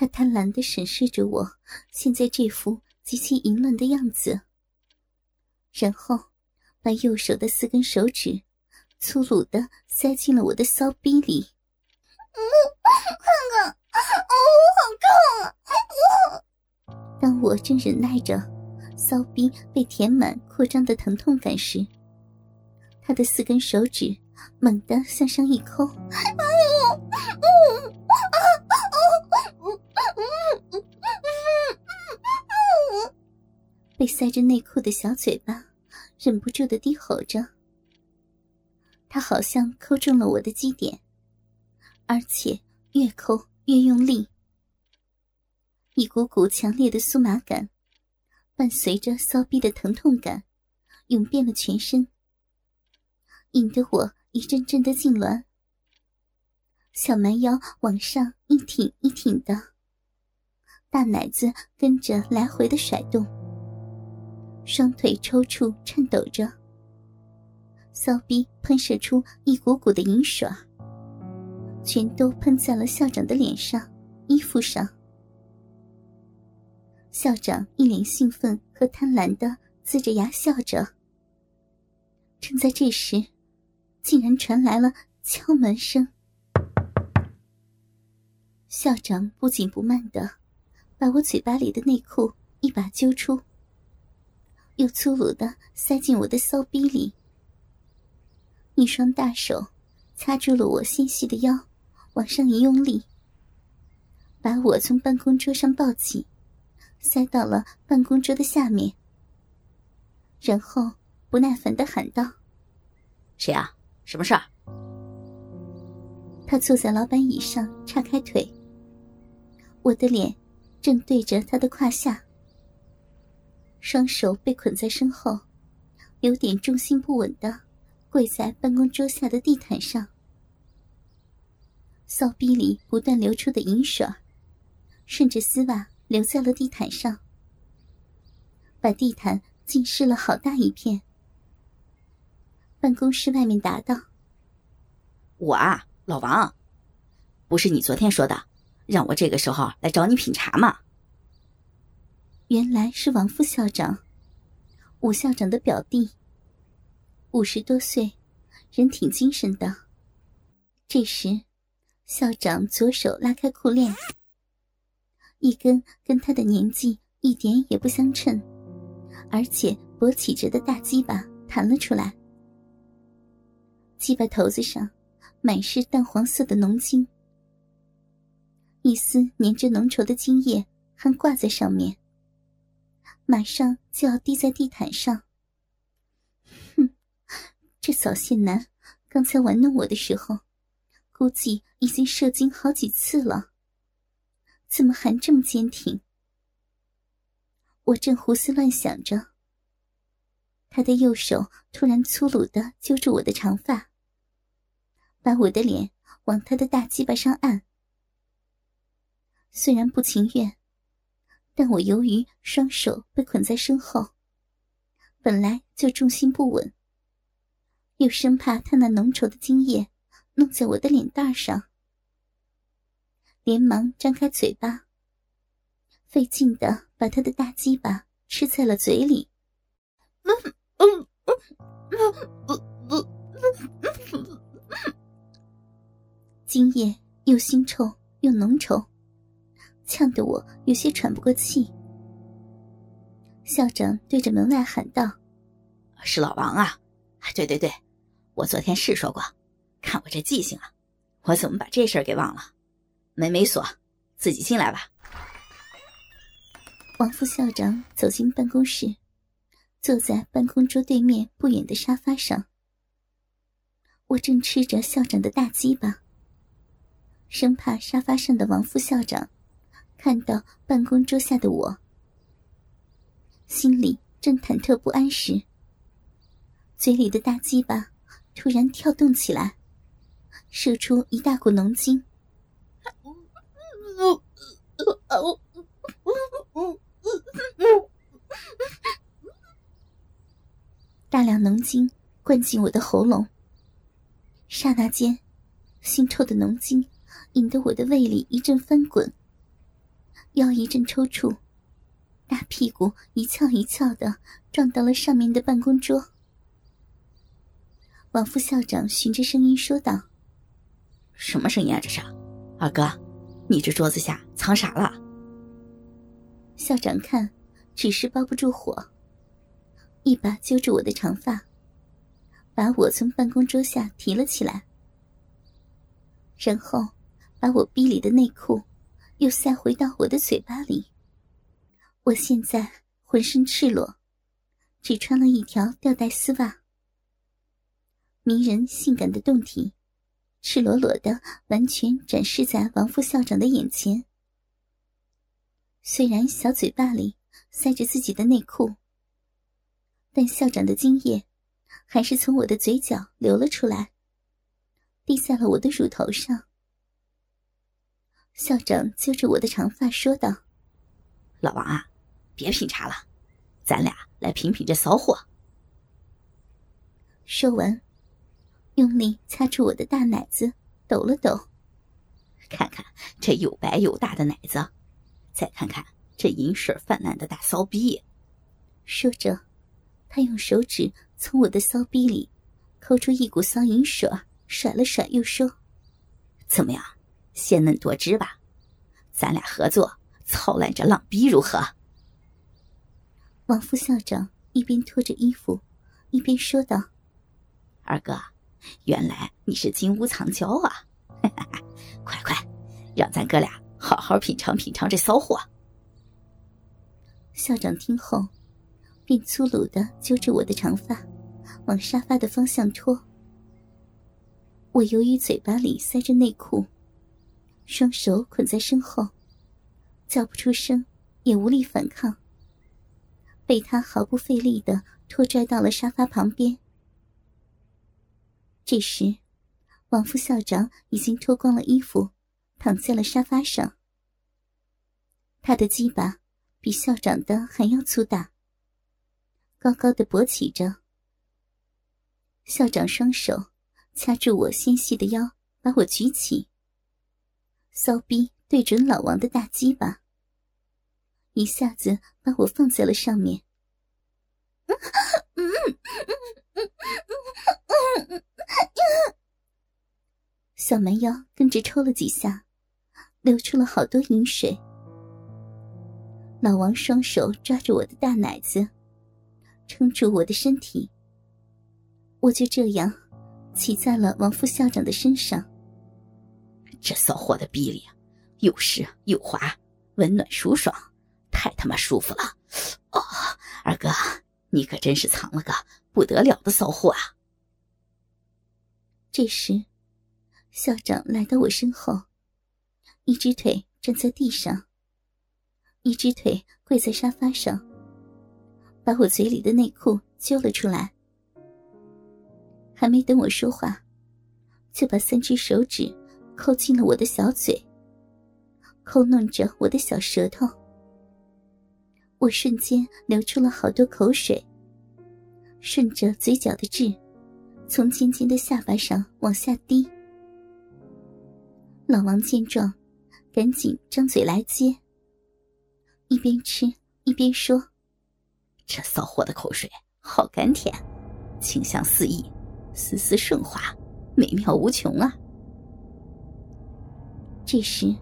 他贪婪的审视着我现在这副极其淫乱的样子，然后把右手的四根手指粗鲁的塞进了我的骚逼里。嗯，看看，哦，好痛啊！当我正忍耐着骚逼被填满扩张的疼痛感时，他的四根手指猛地向上一抠，哎 被塞着内裤的小嘴巴忍不住的低吼着，他好像抠中了我的基点，而且越抠越用力。一股股强烈的酥麻感，伴随着骚逼的疼痛感，涌遍了全身，引得我一阵阵的痉挛，小蛮腰往上一挺一挺的，大奶子跟着来回的甩动。双腿抽搐颤抖着，骚逼喷射出一股股的银水，全都喷在了校长的脸上、衣服上。校长一脸兴奋和贪婪的呲着牙笑着。正在这时，竟然传来了敲门声。校长不紧不慢的把我嘴巴里的内裤一把揪出。又粗鲁的塞进我的骚逼里，一双大手掐住了我纤细的腰，往上一用力，把我从办公桌上抱起，塞到了办公桌的下面，然后不耐烦的喊道：“谁啊？什么事儿？”他坐在老板椅上，叉开腿，我的脸正对着他的胯下。双手被捆在身后，有点重心不稳的跪在办公桌下的地毯上。骚逼里不断流出的银水，顺着丝袜流在了地毯上，把地毯浸湿了好大一片。办公室外面答道：“我啊，老王，不是你昨天说的，让我这个时候来找你品茶嘛？”原来是王副校长，武校长的表弟。五十多岁，人挺精神的。这时，校长左手拉开裤链，一根跟他的年纪一点也不相称，而且勃起着的大鸡巴弹了出来。鸡巴头子上满是淡黄色的浓精，一丝粘着浓稠的精液还挂在上面。马上就要滴在地毯上。哼，这早泄男刚才玩弄我的时候，估计已经射精好几次了，怎么还这么坚挺？我正胡思乱想着，他的右手突然粗鲁的揪住我的长发，把我的脸往他的大鸡巴上按。虽然不情愿。但我由于双手被捆在身后，本来就重心不稳，又生怕他那浓稠的精液弄在我的脸蛋上，连忙张开嘴巴，费劲的把他的大鸡巴吃在了嘴里。精液又腥臭又浓稠。呛得我有些喘不过气。校长对着门外喊道：“是老王啊！对对对，我昨天是说过，看我这记性啊，我怎么把这事儿给忘了？门没锁，自己进来吧。”王副校长走进办公室，坐在办公桌对面不远的沙发上。我正吃着校长的大鸡巴，生怕沙发上的王副校长。看到办公桌下的我，心里正忐忑不安时，嘴里的大鸡巴突然跳动起来，射出一大股浓精。大量浓精灌进我的喉咙，刹那间，腥臭的浓精引得我的胃里一阵翻滚，腰一阵抽搐，大屁股一翘一翘的撞到了上面的办公桌。王副校长循着声音说道：“什么声音啊？这是，二哥，你这桌子下藏啥了？”校长看，只是包不住火，一把揪住我的长发，把我从办公桌下提了起来，然后把我逼里的内裤又塞回到我的嘴巴里。我现在浑身赤裸，只穿了一条吊带丝袜。迷人性感的胴体，赤裸裸的完全展示在王副校长的眼前。虽然小嘴巴里塞着自己的内裤，但校长的精液还是从我的嘴角流了出来，滴在了我的乳头上。校长揪着我的长发说道：“老王啊，别品茶了，咱俩来品品这骚货。”说完。用力掐住我的大奶子，抖了抖。看看这又白又大的奶子，再看看这银水泛滥的大骚逼。说着，他用手指从我的骚逼里抠出一股骚银水，甩了甩，又说：“怎么样，鲜嫩多汁吧？咱俩合作操烂这浪逼如何？”王副校长一边脱着衣服，一边说道：“二哥。”原来你是金屋藏娇啊！快快，让咱哥俩好好品尝品尝这骚货。校长听后，便粗鲁的揪着我的长发，往沙发的方向拖。我由于嘴巴里塞着内裤，双手捆在身后，叫不出声，也无力反抗，被他毫不费力的拖拽到了沙发旁边。这时，王副校长已经脱光了衣服，躺在了沙发上。他的鸡巴比校长的还要粗大，高高的勃起着。校长双手掐住我纤细的腰，把我举起，骚逼对准老王的大鸡巴，一下子把我放在了上面。小蛮腰跟着抽了几下，流出了好多饮水。老王双手抓住我的大奶子，撑住我的身体。我就这样骑在了王副校长的身上。这骚货的逼里又湿又滑，温暖舒爽，太他妈舒服了！哦，二哥，你可真是藏了个不得了的骚货啊！这时，校长来到我身后，一只腿站在地上，一只腿跪在沙发上，把我嘴里的内裤揪了出来。还没等我说话，就把三只手指扣进了我的小嘴，抠弄着我的小舌头。我瞬间流出了好多口水，顺着嘴角的痣。从尖尖的下巴上往下滴，老王见状，赶紧张嘴来接。一边吃一边说：“这骚货的口水好甘甜，清香四溢，丝丝顺滑，美妙无穷啊！”这时，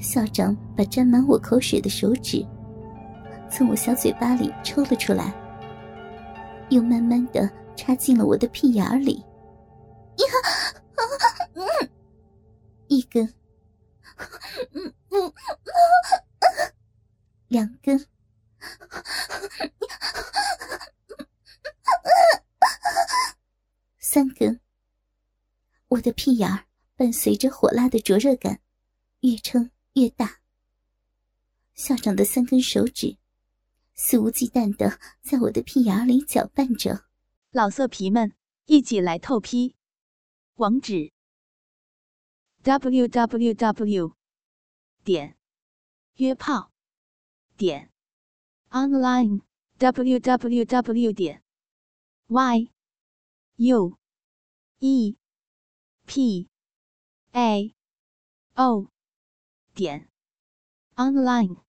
校长把沾满我口水的手指从我小嘴巴里抽了出来，又慢慢的。插进了我的屁眼里，呀，一根，嗯两根，三根。我的屁眼儿伴随着火辣的灼热感，越撑越大。校长的三根手指，肆无忌惮的在我的屁眼里搅拌着。老色皮们，一起来透批！网址：w w w 点约炮点 online w w w 点 y u e p a. O. 点。Online。